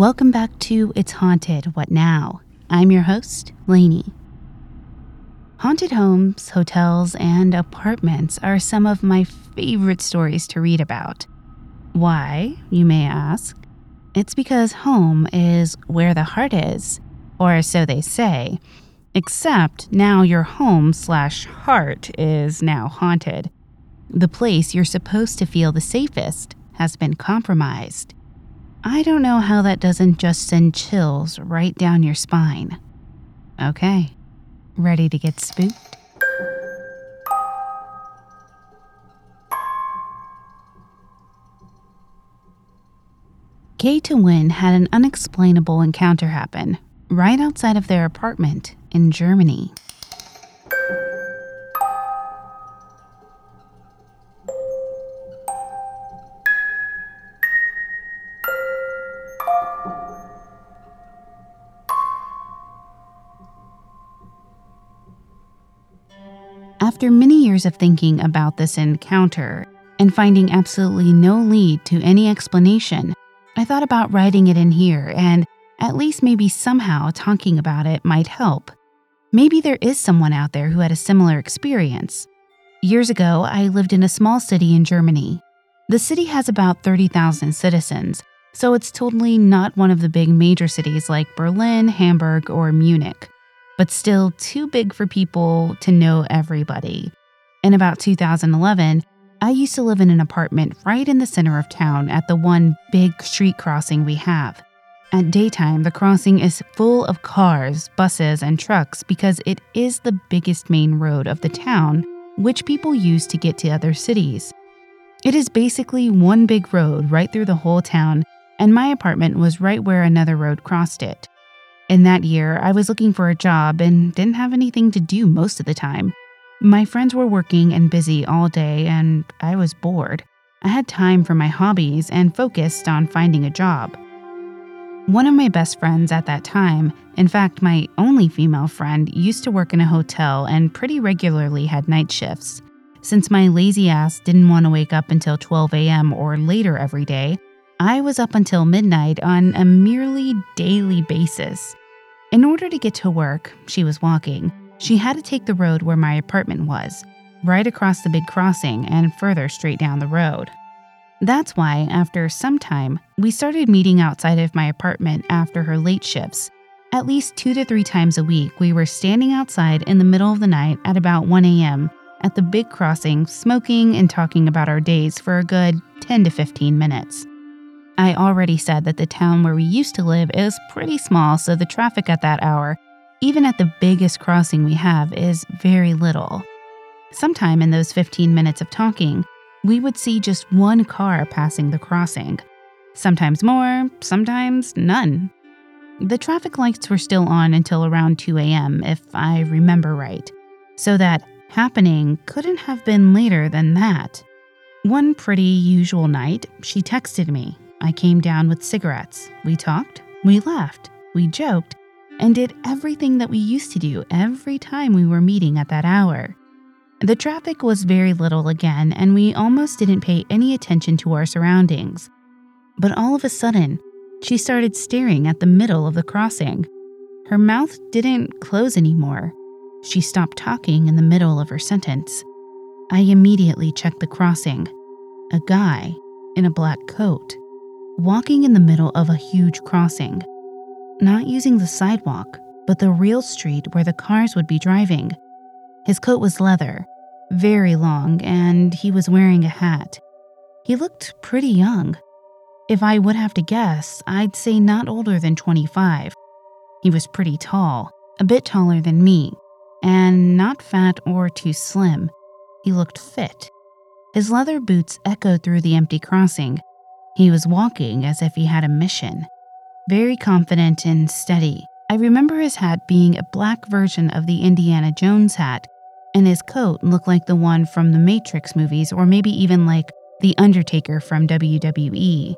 Welcome back to It's Haunted, What Now? I'm your host, Lainey. Haunted homes, hotels, and apartments are some of my favorite stories to read about. Why, you may ask? It's because home is where the heart is, or so they say. Except now your home slash heart is now haunted. The place you're supposed to feel the safest has been compromised. I don't know how that doesn't just send chills right down your spine. Okay, ready to get spooked? Kate and Win had an unexplainable encounter happen right outside of their apartment in Germany. Years of thinking about this encounter and finding absolutely no lead to any explanation, I thought about writing it in here and at least maybe somehow talking about it might help. Maybe there is someone out there who had a similar experience. Years ago, I lived in a small city in Germany. The city has about 30,000 citizens, so it's totally not one of the big major cities like Berlin, Hamburg, or Munich, but still too big for people to know everybody. In about 2011, I used to live in an apartment right in the center of town at the one big street crossing we have. At daytime, the crossing is full of cars, buses, and trucks because it is the biggest main road of the town, which people use to get to other cities. It is basically one big road right through the whole town, and my apartment was right where another road crossed it. In that year, I was looking for a job and didn't have anything to do most of the time. My friends were working and busy all day, and I was bored. I had time for my hobbies and focused on finding a job. One of my best friends at that time, in fact, my only female friend, used to work in a hotel and pretty regularly had night shifts. Since my lazy ass didn't want to wake up until 12 a.m. or later every day, I was up until midnight on a merely daily basis. In order to get to work, she was walking. She had to take the road where my apartment was, right across the big crossing and further straight down the road. That's why, after some time, we started meeting outside of my apartment after her late shifts. At least two to three times a week, we were standing outside in the middle of the night at about 1 a.m. at the big crossing, smoking and talking about our days for a good 10 to 15 minutes. I already said that the town where we used to live is pretty small, so the traffic at that hour, even at the biggest crossing we have, is very little. Sometime in those 15 minutes of talking, we would see just one car passing the crossing. Sometimes more, sometimes none. The traffic lights were still on until around 2 a.m., if I remember right, so that happening couldn't have been later than that. One pretty usual night, she texted me. I came down with cigarettes. We talked, we laughed, we joked, and did everything that we used to do every time we were meeting at that hour. The traffic was very little again, and we almost didn't pay any attention to our surroundings. But all of a sudden, she started staring at the middle of the crossing. Her mouth didn't close anymore. She stopped talking in the middle of her sentence. I immediately checked the crossing. A guy in a black coat, walking in the middle of a huge crossing, not using the sidewalk, but the real street where the cars would be driving. His coat was leather, very long, and he was wearing a hat. He looked pretty young. If I would have to guess, I'd say not older than 25. He was pretty tall, a bit taller than me, and not fat or too slim. He looked fit. His leather boots echoed through the empty crossing. He was walking as if he had a mission. Very confident and steady. I remember his hat being a black version of the Indiana Jones hat and his coat looked like the one from the Matrix movies, or maybe even like The Undertaker from WWE.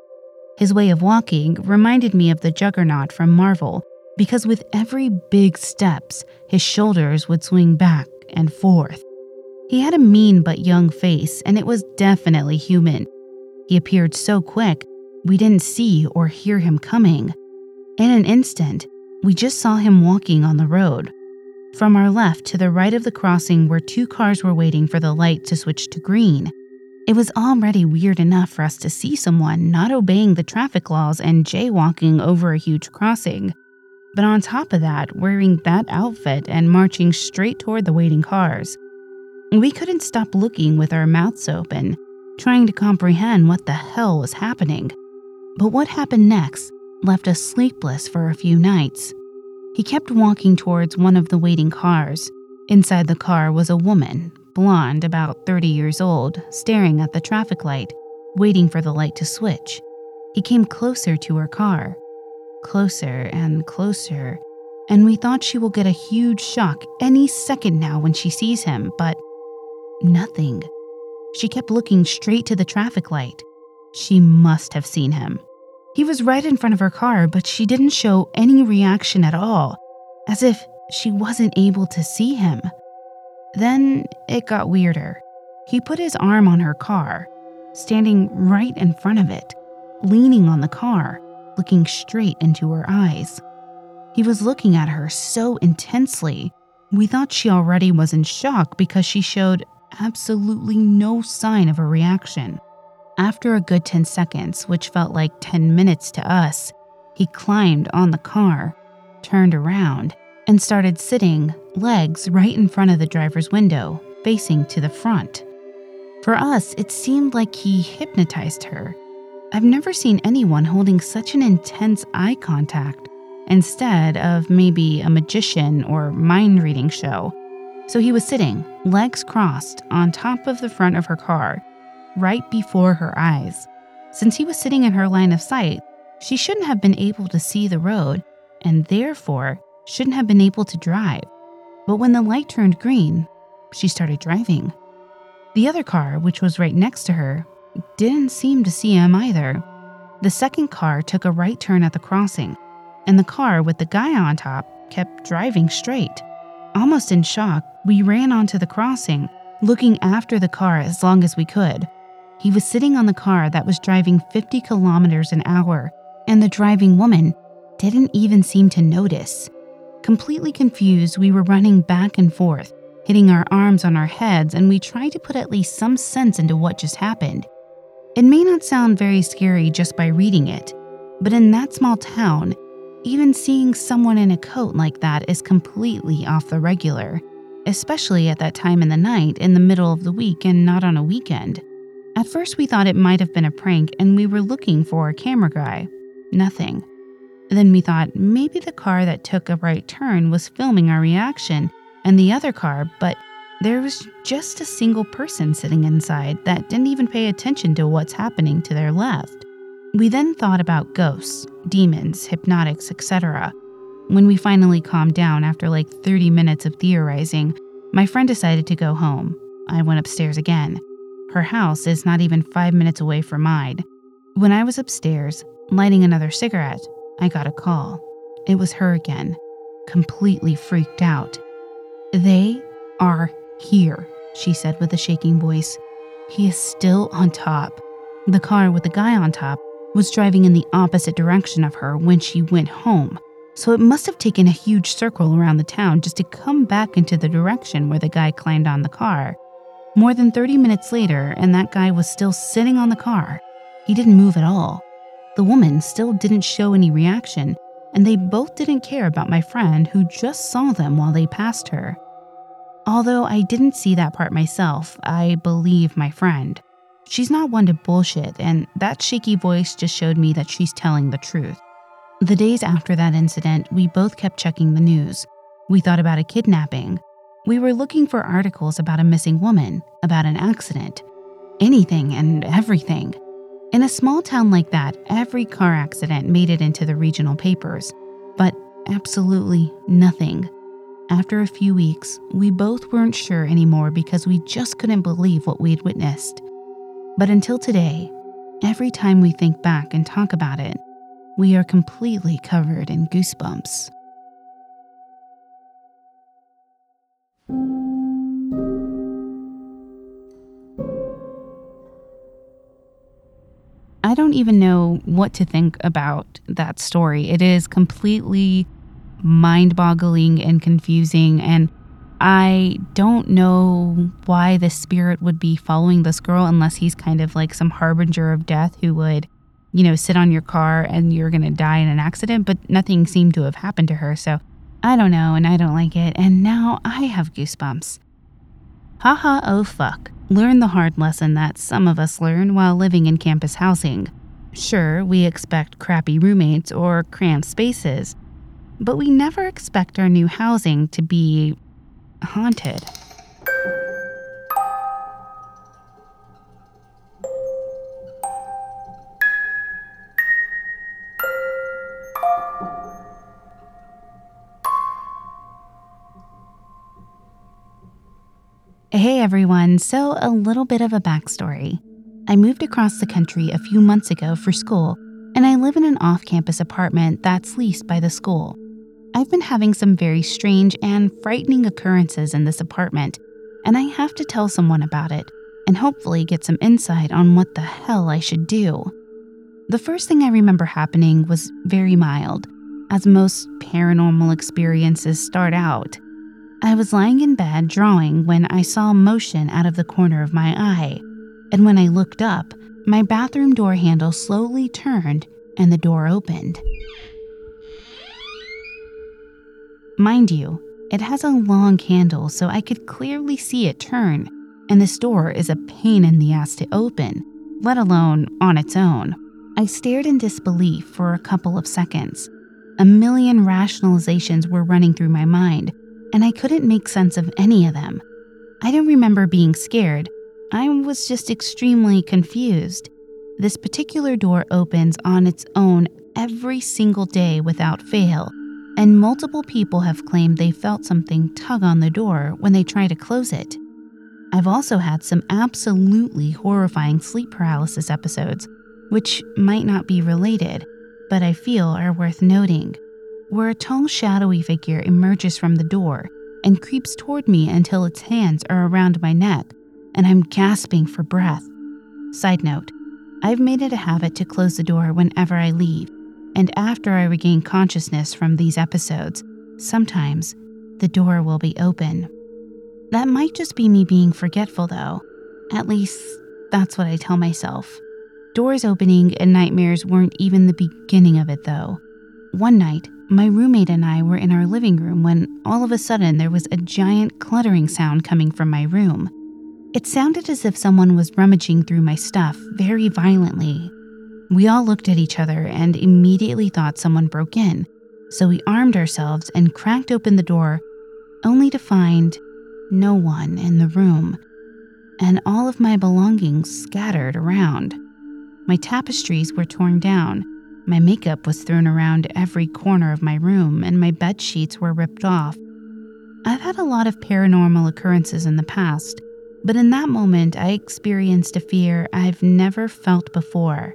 His way of walking reminded me of the Juggernaut from Marvel, because with every big steps, his shoulders would swing back and forth. He had a mean but young face, and it was definitely human. He appeared so quick, we didn't see or hear him coming. In an instant, we just saw him walking on the road. From our left to the right of the crossing, where two cars were waiting for the light to switch to green, it was already weird enough for us to see someone not obeying the traffic laws and jaywalking over a huge crossing. But on top of that, wearing that outfit and marching straight toward the waiting cars. We couldn't stop looking with our mouths open, trying to comprehend what the hell was happening. But what happened next left us sleepless for a few nights. He kept walking towards one of the waiting cars. Inside the car was a woman, blonde, about 30 years old, staring at the traffic light, waiting for the light to switch. He came closer to her car, closer and closer, and we thought she will get a huge shock any second now when she sees him, but nothing. She kept looking straight to the traffic light. She must have seen him. He was right in front of her car, but she didn't show any reaction at all, as if she wasn't able to see him. Then it got weirder. He put his arm on her car, standing right in front of it, leaning on the car, looking straight into her eyes. He was looking at her so intensely, we thought she already was in shock because she showed absolutely no sign of a reaction. After a good 10 seconds, which felt like 10 minutes to us, he climbed on the car, turned around, and started sitting, legs right in front of the driver's window, facing to the front. For us, it seemed like he hypnotized her. I've never seen anyone holding such an intense eye contact instead of maybe a magician or mind reading show. So he was sitting, legs crossed, on top of the front of her car, right before her eyes. Since he was sitting in her line of sight, she shouldn't have been able to see the road, and therefore shouldn't have been able to drive. But when the light turned green, she started driving. The other car, which was right next to her, didn't seem to see him either. The second car took a right turn at the crossing, and the car with the guy on top kept driving straight. Almost in shock, we ran onto the crossing, looking after the car as long as we could. He was sitting on the car that was driving 50 kilometers an hour, and the driving woman didn't even seem to notice. Completely confused, we were running back and forth, hitting our arms on our heads, and we tried to put at least some sense into what just happened. It may not sound very scary just by reading it, but in that small town, even seeing someone in a coat like that is completely off the regular, especially at that time in the night in the middle of the week and not on a weekend. At first, we thought it might have been a prank and we were looking for a camera guy. Nothing. Then we thought maybe the car that took a right turn was filming our reaction and the other car, but there was just a single person sitting inside that didn't even pay attention to what's happening to their left. We then thought about ghosts, demons, hypnotics, etc. When we finally calmed down after like 30 minutes of theorizing, my friend decided to go home. I went upstairs again. Her house is not even five minutes away from mine. When I was upstairs, lighting another cigarette, I got a call. It was her again, completely freaked out. They are here, she said with a shaking voice. He is still on top. The car with the guy on top was driving in the opposite direction of her when she went home, so it must have taken a huge circle around the town just to come back into the direction where the guy climbed on the car. More than 30 minutes later, and that guy was still sitting on the car. He didn't move at all. The woman still didn't show any reaction, and they both didn't care about my friend who just saw them while they passed her. Although I didn't see that part myself, I believe my friend. She's not one to bullshit, and that shaky voice just showed me that she's telling the truth. The days after that incident, we both kept checking the news. We thought about a kidnapping. We were looking for articles about a missing woman, about an accident, anything and everything. In a small town like that, every car accident made it into the regional papers, but absolutely nothing. After a few weeks, we both weren't sure anymore because we just couldn't believe what we'd witnessed. But until today, every time we think back and talk about it, we are completely covered in goosebumps. Don't even know what to think about that story. It is completely mind boggling and confusing. And I don't know why the spirit would be following this girl unless he's kind of like some harbinger of death who would, you know, sit on your car and you're going to die in an accident. But nothing seemed to have happened to her. So I don't know and I don't like it. And now I have goosebumps. Haha, oh fuck. Learn the hard lesson that some of us learn while living in campus housing. Sure, we expect crappy roommates or cramped spaces, but we never expect our new housing to be haunted. Hey everyone, so a little bit of a backstory. I moved across the country a few months ago for school, and I live in an off campus apartment that's leased by the school. I've been having some very strange and frightening occurrences in this apartment, and I have to tell someone about it and hopefully get some insight on what the hell I should do. The first thing I remember happening was very mild, as most paranormal experiences start out. I was lying in bed drawing when I saw motion out of the corner of my eye. And when I looked up, my bathroom door handle slowly turned and the door opened. Mind you, it has a long handle so I could clearly see it turn, and this door is a pain in the ass to open, let alone on its own. I stared in disbelief for a couple of seconds. A million rationalizations were running through my mind, and I couldn't make sense of any of them. I don't remember being scared, I was just extremely confused. This particular door opens on its own every single day without fail, and multiple people have claimed they felt something tug on the door when they try to close it. I've also had some absolutely horrifying sleep paralysis episodes, which might not be related, but I feel are worth noting where a tall, shadowy figure emerges from the door and creeps toward me until its hands are around my neck and I'm gasping for breath. Side note I've made it a habit to close the door whenever I leave, and after I regain consciousness from these episodes, sometimes the door will be open. That might just be me being forgetful, though. At least, that's what I tell myself. Doors opening and nightmares weren't even the beginning of it, though. One night, my roommate and I were in our living room when all of a sudden there was a giant cluttering sound coming from my room. It sounded as if someone was rummaging through my stuff very violently. We all looked at each other and immediately thought someone broke in, so we armed ourselves and cracked open the door, only to find no one in the room, and all of my belongings scattered around. My tapestries were torn down my makeup was thrown around every corner of my room, and my bed sheets were ripped off. I've had a lot of paranormal occurrences in the past, but in that moment, I experienced a fear I've never felt before.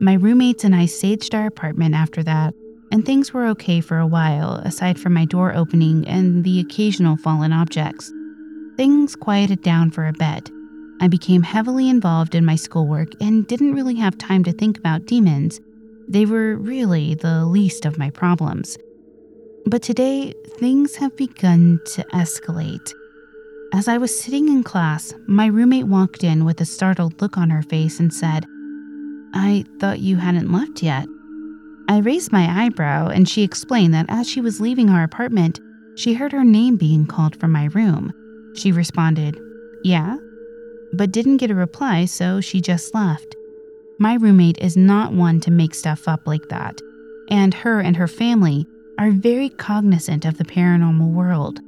My roommates and I saged our apartment after that, and things were okay for a while, aside from my door opening and the occasional fallen objects. Things quieted down for a bit. I became heavily involved in my schoolwork and didn't really have time to think about demons they were really the least of my problems. But today, things have begun to escalate. As I was sitting in class, my roommate walked in with a startled look on her face and said, I thought you hadn't left yet. I raised my eyebrow and she explained that as she was leaving our apartment, she heard her name being called from my room. She responded, Yeah, but didn't get a reply, so she just left. My roommate is not one to make stuff up like that, and her and her family are very cognizant of the paranormal world.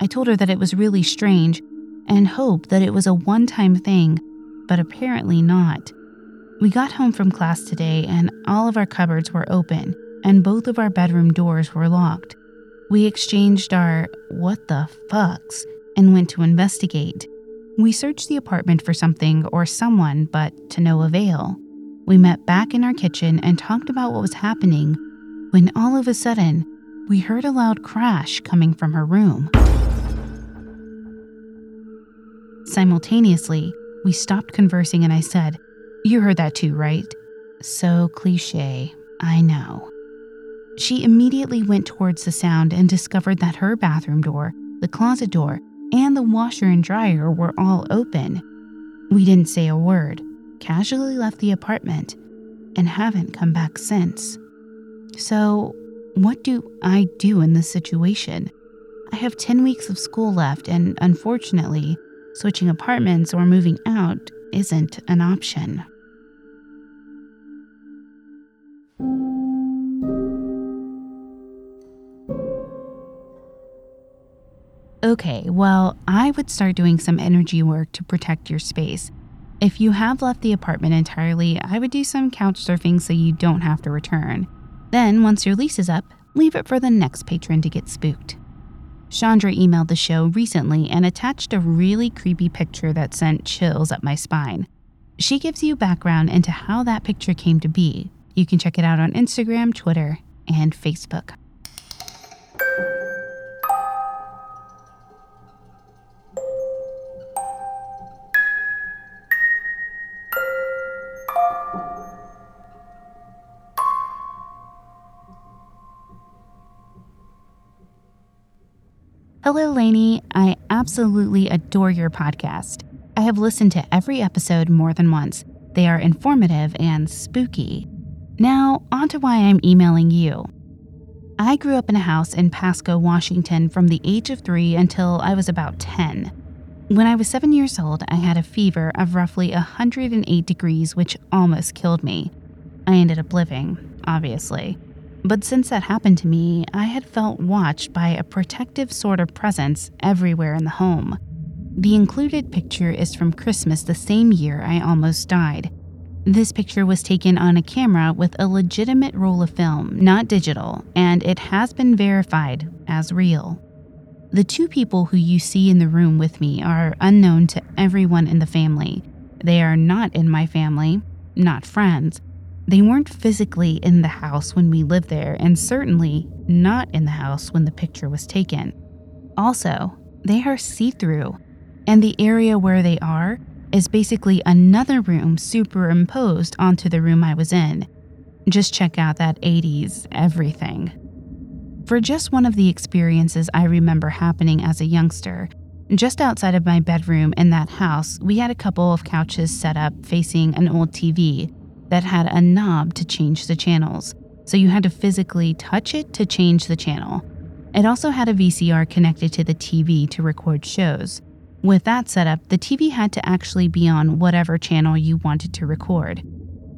I told her that it was really strange and hoped that it was a one time thing, but apparently not. We got home from class today and all of our cupboards were open and both of our bedroom doors were locked. We exchanged our what the fucks and went to investigate. We searched the apartment for something or someone, but to no avail. We met back in our kitchen and talked about what was happening when all of a sudden, we heard a loud crash coming from her room. Simultaneously, we stopped conversing and I said, You heard that too, right? So cliche, I know. She immediately went towards the sound and discovered that her bathroom door, the closet door, and the washer and dryer were all open. We didn't say a word, casually left the apartment, and haven't come back since. So, what do I do in this situation? I have 10 weeks of school left, and unfortunately, switching apartments or moving out isn't an option. Okay, well, I would start doing some energy work to protect your space. If you have left the apartment entirely, I would do some couch surfing so you don't have to return. Then, once your lease is up, leave it for the next patron to get spooked. Shawndra emailed the show recently and attached a really creepy picture that sent chills up my spine. She gives you background into how that picture came to be. You can check it out on Instagram, Twitter, and Facebook. Hello, Lainey. I absolutely adore your podcast. I have listened to every episode more than once. They are informative and spooky. Now, on to why I'm emailing you. I grew up in a house in Pasco, Washington from the age of three until I was about 10. When I was seven years old, I had a fever of roughly 108 degrees, which almost killed me. I ended up living, obviously. But since that happened to me, I had felt watched by a protective sort of presence everywhere in the home. The included picture is from Christmas the same year I almost died. This picture was taken on a camera with a legitimate roll of film, not digital, and it has been verified as real. The two people who you see in the room with me are unknown to everyone in the family. They are not in my family, not friends, they weren't physically in the house when we lived there, and certainly not in the house when the picture was taken. Also, they are see through, and the area where they are is basically another room superimposed onto the room I was in. Just check out that 80s everything. For just one of the experiences I remember happening as a youngster, just outside of my bedroom in that house, we had a couple of couches set up facing an old TV that had a knob to change the channels, so you had to physically touch it to change the channel. It also had a VCR connected to the TV to record shows. With that setup, the TV had to actually be on whatever channel you wanted to record.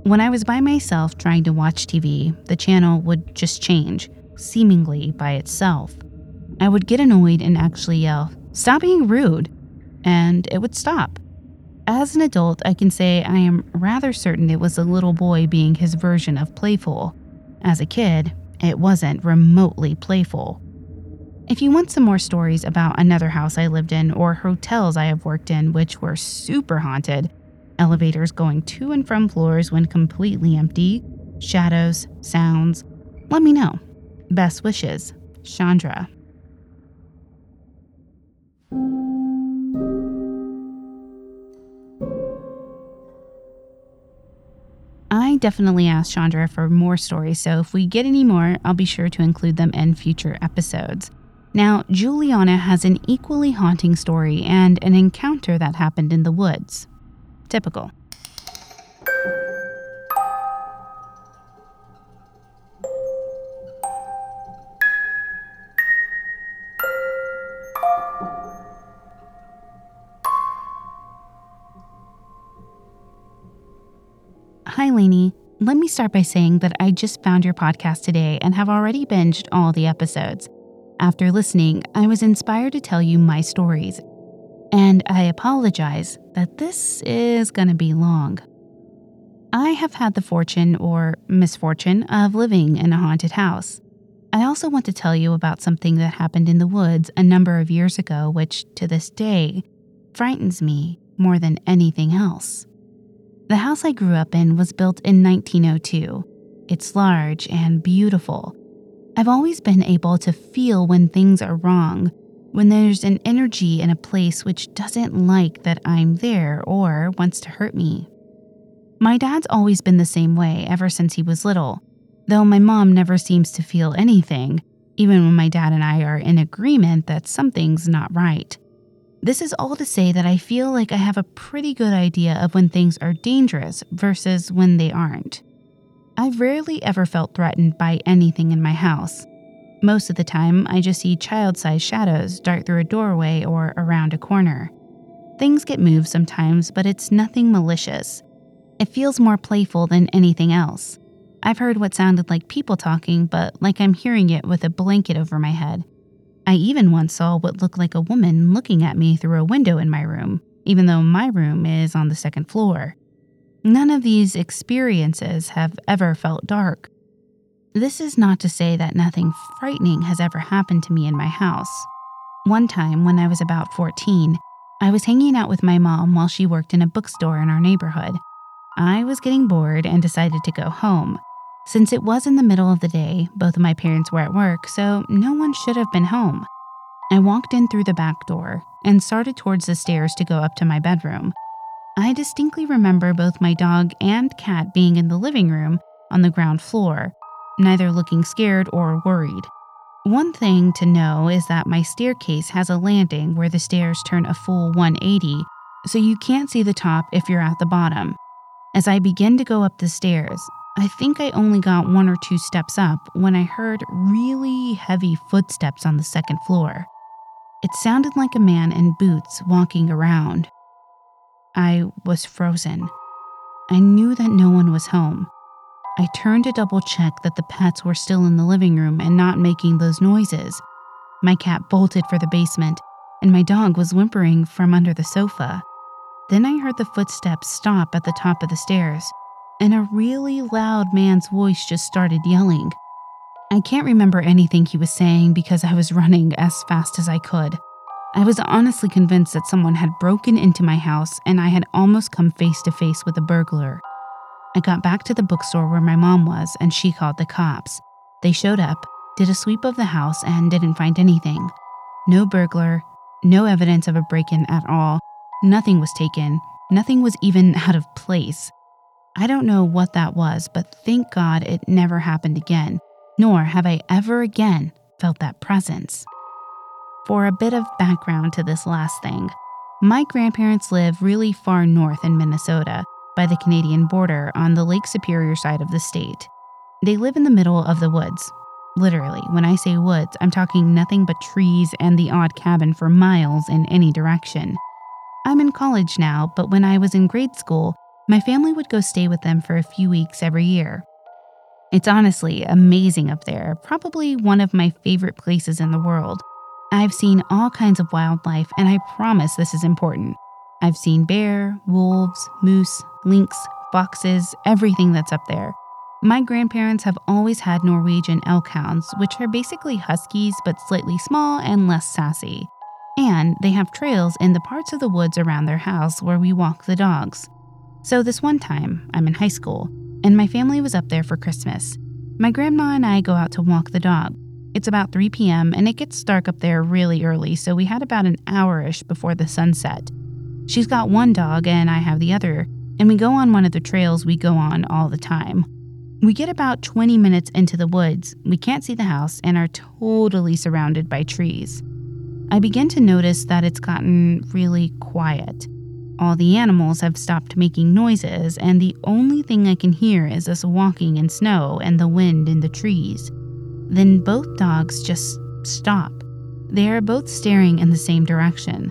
When I was by myself trying to watch TV, the channel would just change, seemingly by itself. I would get annoyed and actually yell, Stop being rude! And it would stop. As an adult, I can say I am rather certain it was a little boy being his version of playful. As a kid, it wasn't remotely playful. If you want some more stories about another house I lived in or hotels I have worked in which were super haunted, elevators going to and from floors when completely empty, shadows, sounds, let me know. Best wishes, Shawndra. I definitely asked Shawndra for more stories, so if we get any more, I'll be sure to include them in future episodes. Now, Juliana has an equally haunting story and an encounter that happened in the woods. Typical. Let me start by saying that I just found your podcast today and have already binged all the episodes. After listening, I was inspired to tell you my stories. And I apologize that this is going to be long. I have had the fortune or misfortune of living in a haunted house. I also want to tell you about something that happened in the woods a number of years ago, which to this day frightens me more than anything else. The house I grew up in was built in 1902. It's large and beautiful. I've always been able to feel when things are wrong, when there's an energy in a place which doesn't like that I'm there or wants to hurt me. My dad's always been the same way ever since he was little, though my mom never seems to feel anything, even when my dad and I are in agreement that something's not right. This is all to say that I feel like I have a pretty good idea of when things are dangerous versus when they aren't. I've rarely ever felt threatened by anything in my house. Most of the time, I just see child sized shadows dart through a doorway or around a corner. Things get moved sometimes, but it's nothing malicious. It feels more playful than anything else. I've heard what sounded like people talking, but like I'm hearing it with a blanket over my head. I even once saw what looked like a woman looking at me through a window in my room, even though my room is on the second floor. None of these experiences have ever felt dark. This is not to say that nothing frightening has ever happened to me in my house. One time, when I was about 14, I was hanging out with my mom while she worked in a bookstore in our neighborhood. I was getting bored and decided to go home. Since it was in the middle of the day, both of my parents were at work, so no one should have been home. I walked in through the back door and started towards the stairs to go up to my bedroom. I distinctly remember both my dog and cat being in the living room on the ground floor, neither looking scared or worried. One thing to know is that my staircase has a landing where the stairs turn a full 180, so you can't see the top if you're at the bottom. As I begin to go up the stairs, I think I only got one or two steps up when I heard really heavy footsteps on the second floor. It sounded like a man in boots walking around. I was frozen. I knew that no one was home. I turned to double check that the pets were still in the living room and not making those noises. My cat bolted for the basement, and my dog was whimpering from under the sofa. Then I heard the footsteps stop at the top of the stairs, and a really loud man's voice just started yelling. I can't remember anything he was saying because I was running as fast as I could. I was honestly convinced that someone had broken into my house and I had almost come face to face with a burglar. I got back to the bookstore where my mom was and she called the cops. They showed up, did a sweep of the house, and didn't find anything. No burglar, no evidence of a break in at all. Nothing was taken, nothing was even out of place. I don't know what that was, but thank God it never happened again, nor have I ever again felt that presence. For a bit of background to this last thing, my grandparents live really far north in Minnesota, by the Canadian border on the Lake Superior side of the state. They live in the middle of the woods. Literally, when I say woods, I'm talking nothing but trees and the odd cabin for miles in any direction. I'm in college now, but when I was in grade school, my family would go stay with them for a few weeks every year. It's honestly amazing up there, probably one of my favorite places in the world. I've seen all kinds of wildlife, and I promise this is important. I've seen bear, wolves, moose, lynx, foxes, everything that's up there. My grandparents have always had Norwegian elk hounds, which are basically huskies but slightly small and less sassy. And they have trails in the parts of the woods around their house where we walk the dogs. So, this one time, I'm in high school, and my family was up there for Christmas. My grandma and I go out to walk the dog. It's about 3 p.m., and it gets dark up there really early, so we had about an hour ish before the sunset. She's got one dog and I have the other, and we go on one of the trails we go on all the time. We get about 20 minutes into the woods, we can't see the house, and are totally surrounded by trees. I begin to notice that it's gotten really quiet. All the animals have stopped making noises, and the only thing I can hear is us walking in snow and the wind in the trees. Then both dogs just stop. They are both staring in the same direction.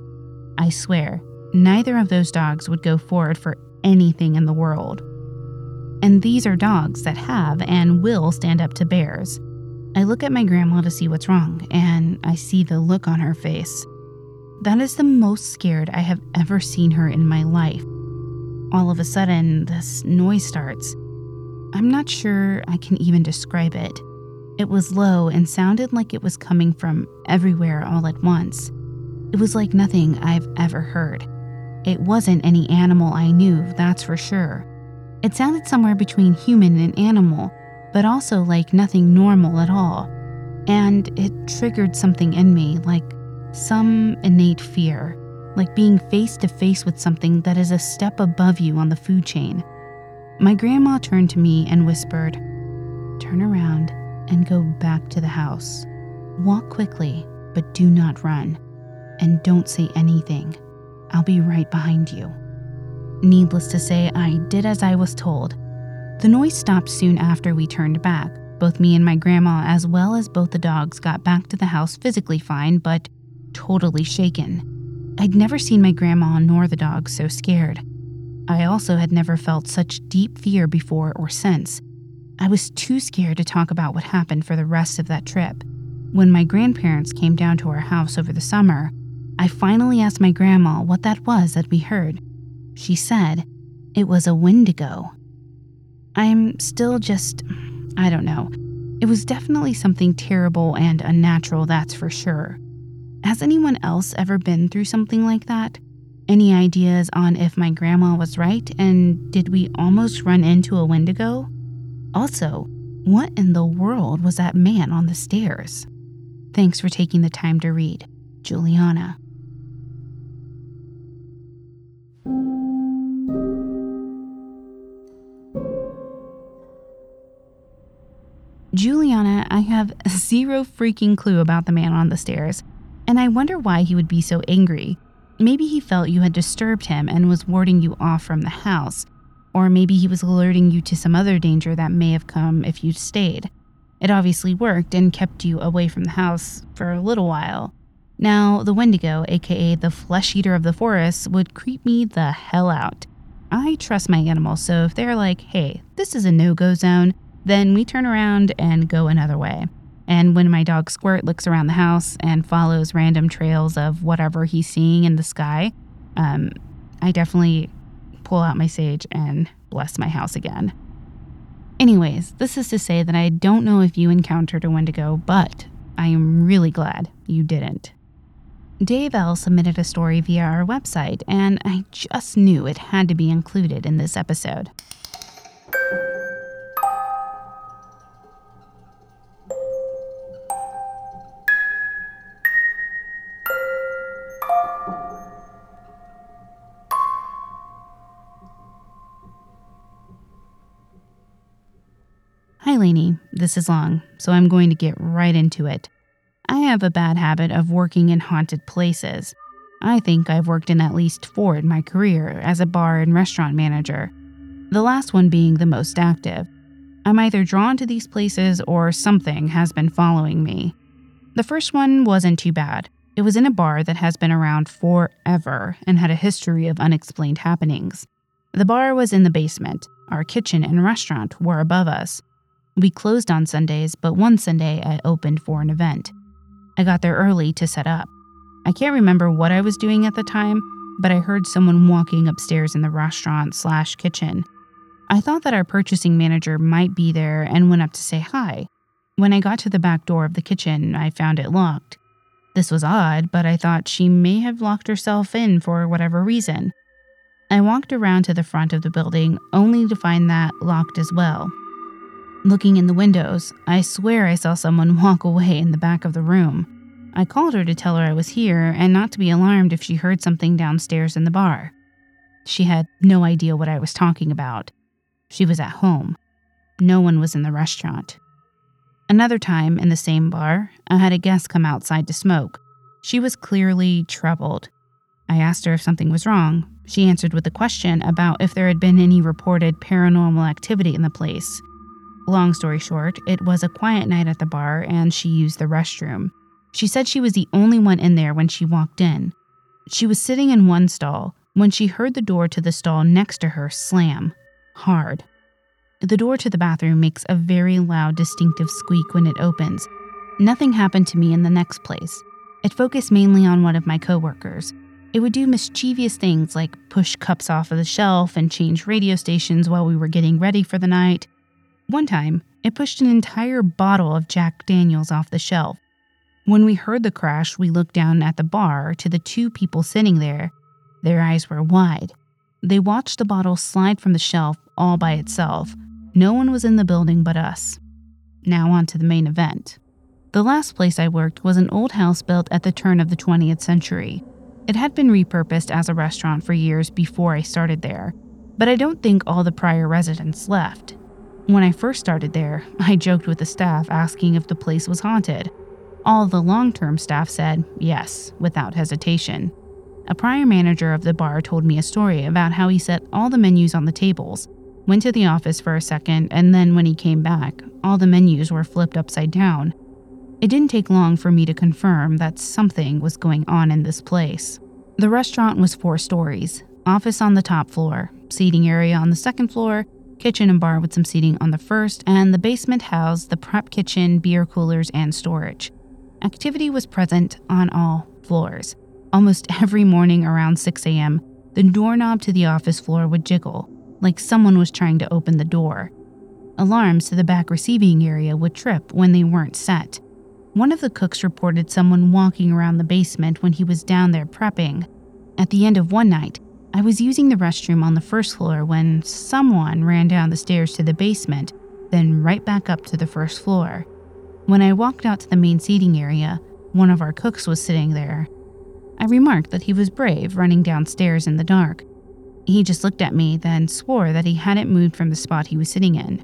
I swear, neither of those dogs would go forward for anything in the world. And these are dogs that have and will stand up to bears. I look at my grandma to see what's wrong, and I see the look on her face. That is the most scared I have ever seen her in my life. All of a sudden, this noise starts. I'm not sure I can even describe it. It was low and sounded like it was coming from everywhere all at once. It was like nothing I've ever heard. It wasn't any animal I knew, that's for sure. It sounded somewhere between human and animal, but also like nothing normal at all. And it triggered something in me, like some innate fear, like being face to face with something that is a step above you on the food chain. My grandma turned to me and whispered, Turn around and go back to the house. Walk quickly, but do not run. And don't say anything. I'll be right behind you. Needless to say, I did as I was told. The noise stopped soon after we turned back. Both me and my grandma, as well as both the dogs, got back to the house physically fine, but totally shaken. I'd never seen my grandma nor the dogs so scared. I also had never felt such deep fear before or since. I was too scared to talk about what happened for the rest of that trip. When my grandparents came down to our house over the summer, I finally asked my grandma what that was that we heard. She said it was a wendigo. I'm still just, I don't know. It was definitely something terrible and unnatural, that's for sure. Has anyone else ever been through something like that? Any ideas on if my grandma was right and did we almost run into a wendigo? Also, what in the world was that man on the stairs? Thanks for taking the time to read, Juliana. Juliana, I have zero freaking clue about the man on the stairs, and I wonder why he would be so angry. Maybe he felt you had disturbed him and was warding you off from the house, or maybe he was alerting you to some other danger that may have come if you'd stayed. It obviously worked and kept you away from the house for a little while. Now, the Wendigo, aka the flesh eater of the forest, would creep me the hell out. I trust my animals, so if they're like, hey, this is a no go zone, then we turn around and go another way. And when my dog Squirt looks around the house and follows random trails of whatever he's seeing in the sky, um, I definitely pull out my sage and bless my house again. Anyways, this is to say that I don't know if you encountered a Wendigo, but I am really glad you didn't. Dave L. submitted a story via our website, and I just knew it had to be included in this episode. This is long, so I'm going to get right into it. I have a bad habit of working in haunted places. I think I've worked in at least four in my career as a bar and restaurant manager, the last one being the most active. I'm either drawn to these places or something has been following me. The first one wasn't too bad. It was in a bar that has been around forever and had a history of unexplained happenings. The bar was in the basement. Our kitchen and restaurant were above us. We closed on Sundays, but one Sunday I opened for an event. I got there early to set up. I can't remember what I was doing at the time, but I heard someone walking upstairs in the restaurant slash kitchen. I thought that our purchasing manager might be there and went up to say hi. When I got to the back door of the kitchen, I found it locked. This was odd, but I thought she may have locked herself in for whatever reason. I walked around to the front of the building only to find that locked as well. Looking in the windows, I swear I saw someone walk away in the back of the room. I called her to tell her I was here and not to be alarmed if she heard something downstairs in the bar. She had no idea what I was talking about. She was at home. No one was in the restaurant. Another time, in the same bar, I had a guest come outside to smoke. She was clearly troubled. I asked her if something was wrong. She answered with a question about if there had been any reported paranormal activity in the place. Long story short, it was a quiet night at the bar and she used the restroom. She said she was the only one in there when she walked in. She was sitting in one stall when she heard the door to the stall next to her slam hard. The door to the bathroom makes a very loud, distinctive squeak when it opens. Nothing happened to me in the next place. It focused mainly on one of my coworkers. It would do mischievous things like push cups off of the shelf and change radio stations while we were getting ready for the night. One time, it pushed an entire bottle of Jack Daniels off the shelf. When we heard the crash, we looked down at the bar to the two people sitting there. Their eyes were wide. They watched the bottle slide from the shelf all by itself. No one was in the building but us. Now, on to the main event. The last place I worked was an old house built at the turn of the 20th century. It had been repurposed as a restaurant for years before I started there. But I don't think all the prior residents left. When I first started there, I joked with the staff asking if the place was haunted. All the long term staff said yes, without hesitation. A prior manager of the bar told me a story about how he set all the menus on the tables, went to the office for a second, and then when he came back, all the menus were flipped upside down. It didn't take long for me to confirm that something was going on in this place. The restaurant was four stories office on the top floor, seating area on the second floor, kitchen and bar with some seating on the first, and the basement housed the prep kitchen, beer coolers, and storage. Activity was present on all floors. Almost every morning around 6 a.m., the doorknob to the office floor would jiggle, like someone was trying to open the door. Alarms to the back receiving area would trip when they weren't set. One of the cooks reported someone walking around the basement when he was down there prepping. At the end of one night, I was using the restroom on the first floor when someone ran down the stairs to the basement, then right back up to the first floor. When I walked out to the main seating area, one of our cooks was sitting there. I remarked that he was brave running downstairs in the dark. He just looked at me, then swore that he hadn't moved from the spot he was sitting in.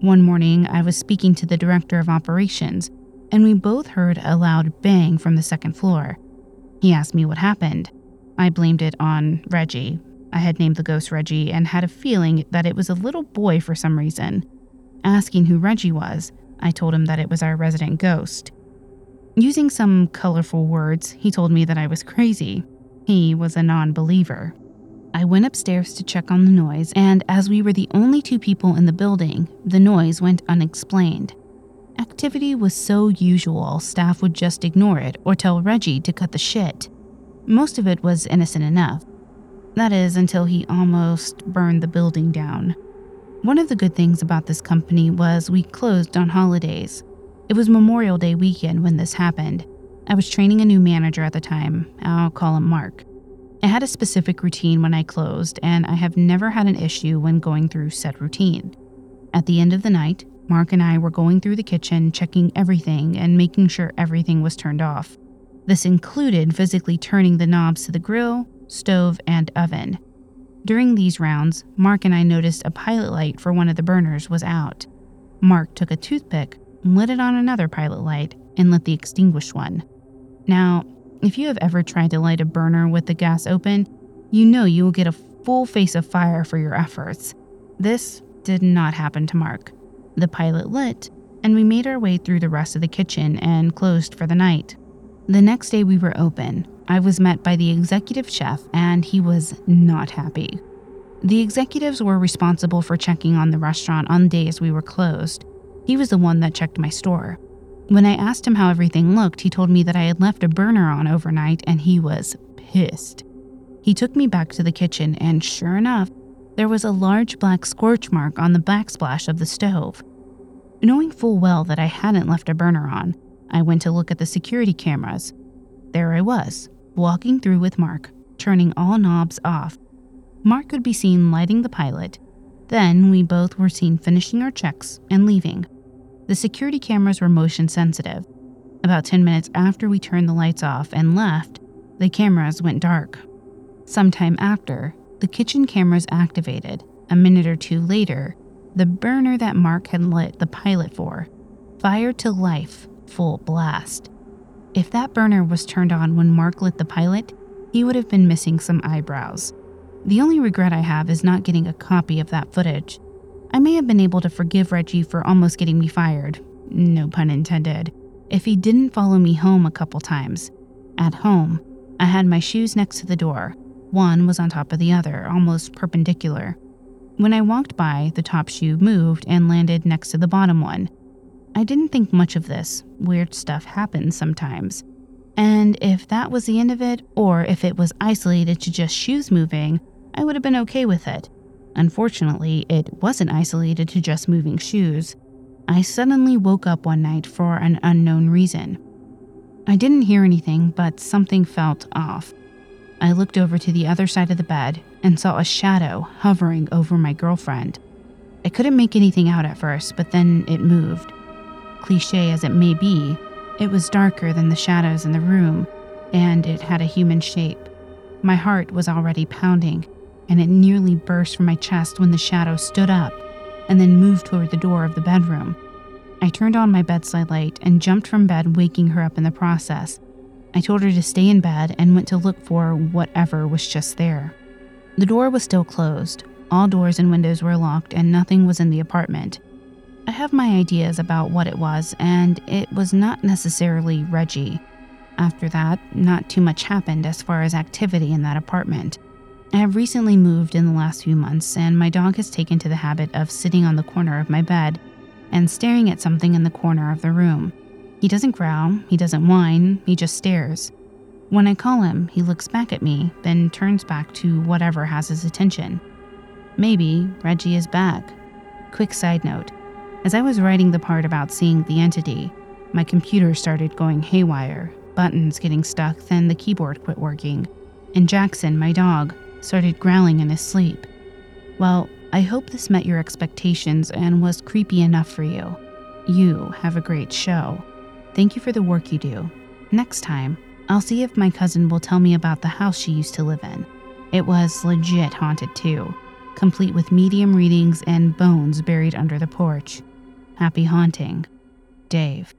One morning, I was speaking to the director of operations, and we both heard a loud bang from the second floor. He asked me what happened. I blamed it on Reggie. I had named the ghost Reggie and had a feeling that it was a little boy for some reason. Asking who Reggie was, I told him that it was our resident ghost. Using some colorful words, he told me that I was crazy. He was a non believer. I went upstairs to check on the noise, and as we were the only two people in the building, the noise went unexplained. Activity was so usual, staff would just ignore it or tell Reggie to cut the shit. Most of it was innocent enough. That is, until he almost burned the building down. One of the good things about this company was we closed on holidays. It was Memorial Day weekend when this happened. I was training a new manager at the time. I'll call him Mark. I had a specific routine when I closed, and I have never had an issue when going through said routine. At the end of the night, Mark and I were going through the kitchen, checking everything and making sure everything was turned off. This included physically turning the knobs to the grill, stove, and oven. During these rounds, Mark and I noticed a pilot light for one of the burners was out. Mark took a toothpick, lit it on another pilot light, and lit the extinguished one. Now, if you have ever tried to light a burner with the gas open, you know you will get a full face of fire for your efforts. This did not happen to Mark. The pilot lit, and we made our way through the rest of the kitchen and closed for the night. The next day we were open. I was met by the executive chef, and he was not happy. The executives were responsible for checking on the restaurant on days we were closed. He was the one that checked my store. When I asked him how everything looked, he told me that I had left a burner on overnight and he was pissed. He took me back to the kitchen, and sure enough, there was a large black scorch mark on the backsplash of the stove. Knowing full well that I hadn't left a burner on, I went to look at the security cameras. There I was, walking through with Mark, turning all knobs off. Mark could be seen lighting the pilot. Then we both were seen finishing our checks and leaving. The security cameras were motion sensitive. About 10 minutes after we turned the lights off and left, the cameras went dark. Sometime after, the kitchen cameras activated. A minute or two later, the burner that Mark had lit the pilot for fired to life, full blast. If that burner was turned on when Mark lit the pilot, he would have been missing some eyebrows. The only regret I have is not getting a copy of that footage. I may have been able to forgive Reggie for almost getting me fired, no pun intended, if he didn't follow me home a couple times. At home, I had my shoes next to the door. One was on top of the other, almost perpendicular. When I walked by, the top shoe moved and landed next to the bottom one. I didn't think much of this. Weird stuff happens sometimes. And if that was the end of it, or if it was isolated to just shoes moving, I would have been okay with it. Unfortunately, it wasn't isolated to just moving shoes. I suddenly woke up one night for an unknown reason. I didn't hear anything, but something felt off. I looked over to the other side of the bed and saw a shadow hovering over my girlfriend. I couldn't make anything out at first, but then it moved. Cliche as it may be, it was darker than the shadows in the room, and it had a human shape. My heart was already pounding and it nearly burst from my chest when the shadow stood up and then moved toward the door of the bedroom. I turned on my bedside light and jumped from bed, waking her up in the process. I told her to stay in bed and went to look for whatever was just there. The door was still closed, all doors and windows were locked, and nothing was in the apartment. I have my ideas about what it was, and it was not necessarily Reggie. After that, not too much happened as far as activity in that apartment. I have recently moved in the last few months, and my dog has taken to the habit of sitting on the corner of my bed and staring at something in the corner of the room. He doesn't growl, he doesn't whine, he just stares. When I call him, he looks back at me, then turns back to whatever has his attention. Maybe Reggie is back. Quick side note as I was writing the part about seeing the entity, my computer started going haywire, buttons getting stuck, then the keyboard quit working, and Jackson, my dog, started growling in his sleep. Well, I hope this met your expectations and was creepy enough for you. You have a great show. Thank you for the work you do. Next time, I'll see if my cousin will tell me about the house she used to live in. It was legit haunted too, complete with medium readings and bones buried under the porch. Happy haunting, Dave.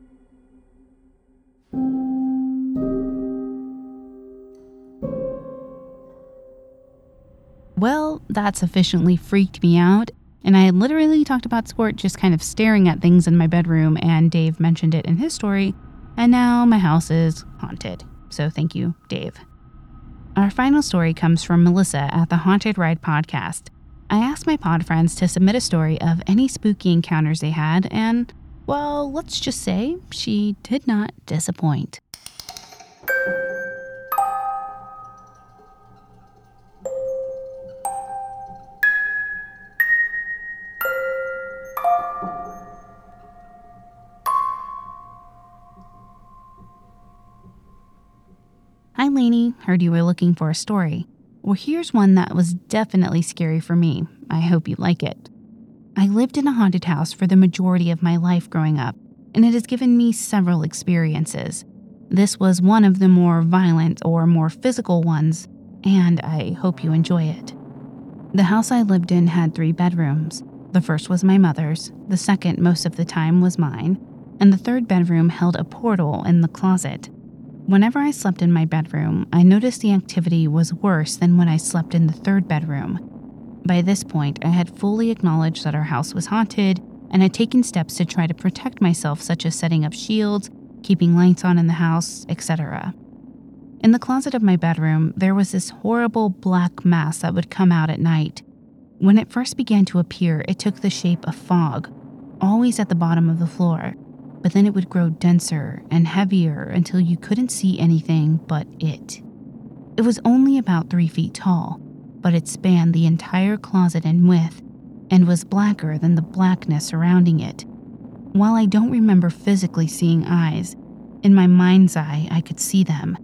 Well, that sufficiently freaked me out, and I literally talked about Squirt just kind of staring at things in my bedroom, and Dave mentioned it in his story, and now my house is haunted. So thank you, Dave. Our final story comes from Melissa at the Haunted Ride podcast. I asked my pod friends to submit a story of any spooky encounters they had, and, well, let's just say she did not disappoint. Hi, Lainey. Heard you were looking for a story. Well, here's one that was definitely scary for me. I hope you like it. I lived in a haunted house for the majority of my life growing up, and it has given me several experiences. This was one of the more violent or more physical ones, and I hope you enjoy it. The house I lived in had three bedrooms. The first was my mother's, the second, most of the time, was mine, and the third bedroom held a portal in the closet. Whenever I slept in my bedroom, I noticed the activity was worse than when I slept in the third bedroom. By this point, I had fully acknowledged that our house was haunted and had taken steps to try to protect myself, such as setting up shields, keeping lights on in the house, etc. In the closet of my bedroom, there was this horrible black mass that would come out at night. When it first began to appear, it took the shape of fog, always at the bottom of the floor but then it would grow denser and heavier until you couldn't see anything but it. It was only about three feet tall, but it spanned the entire closet in width and was blacker than the blackness surrounding it. While I don't remember physically seeing eyes, in my mind's eye I could see them.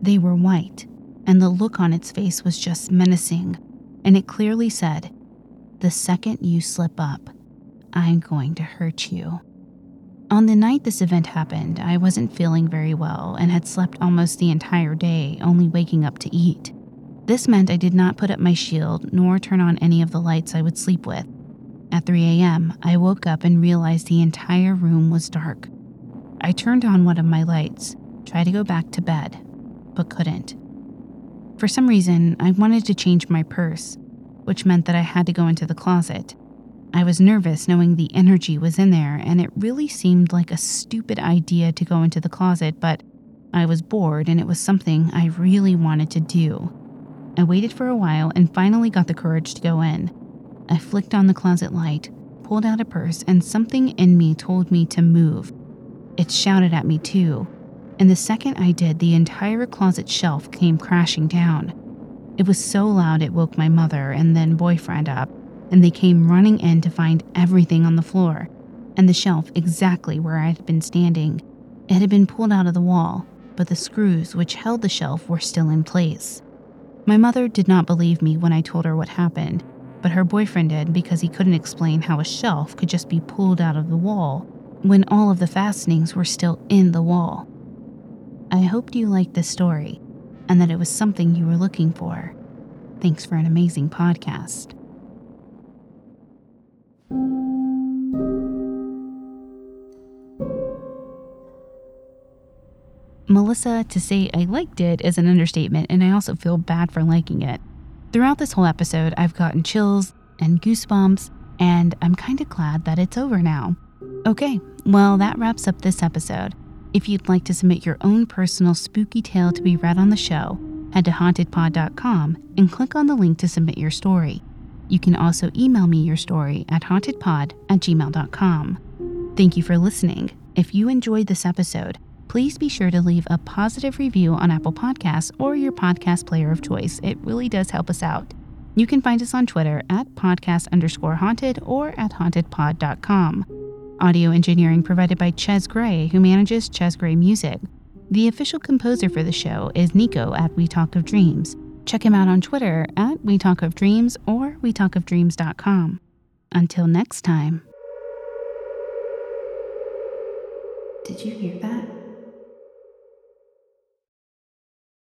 They were white, and the look on its face was just menacing, and it clearly said, The second you slip up, I'm going to hurt you. On the night this event happened, I wasn't feeling very well and had slept almost the entire day, only waking up to eat. This meant I did not put up my shield nor turn on any of the lights I would sleep with. At 3 a.m., I woke up and realized the entire room was dark. I turned on one of my lights, tried to go back to bed, but couldn't. For some reason, I wanted to change my purse, which meant that I had to go into the closet. I was nervous knowing the energy was in there, and it really seemed like a stupid idea to go into the closet, but I was bored and it was something I really wanted to do. I waited for a while and finally got the courage to go in. I flicked on the closet light, pulled out a purse, and something in me told me to move. It shouted at me too, and the second I did, the entire closet shelf came crashing down. It was so loud it woke my mother and then boyfriend up and they came running in to find everything on the floor and the shelf exactly where I had been standing. It had been pulled out of the wall, but the screws which held the shelf were still in place. My mother did not believe me when I told her what happened, but her boyfriend did because he couldn't explain how a shelf could just be pulled out of the wall when all of the fastenings were still in the wall. I hoped you liked this story and that it was something you were looking for. Thanks for an amazing podcast. Melissa, to say I liked it is an understatement, and I also feel bad for liking it. Throughout this whole episode, I've gotten chills and goosebumps, and I'm kind of glad that it's over now. Okay, well, that wraps up this episode. If you'd like to submit your own personal spooky tale to be read on the show, head to hauntedpod.com and click on the link to submit your story. You can also email me your story at hauntedpod at gmail.com. Thank you for listening. If you enjoyed this episode, please be sure to leave a positive review on Apple Podcasts or your podcast player of choice. It really does help us out. You can find us on Twitter at podcast underscore haunted or at hauntedpod.com. Audio engineering provided by Chaes Gray, who manages Chaes Gray Music. The official composer for the show is Nico at We Talk of Dreams. Check him out on Twitter at We Talk of Dreams or WeTalkOfDreams.com. Until next time. Did you hear that?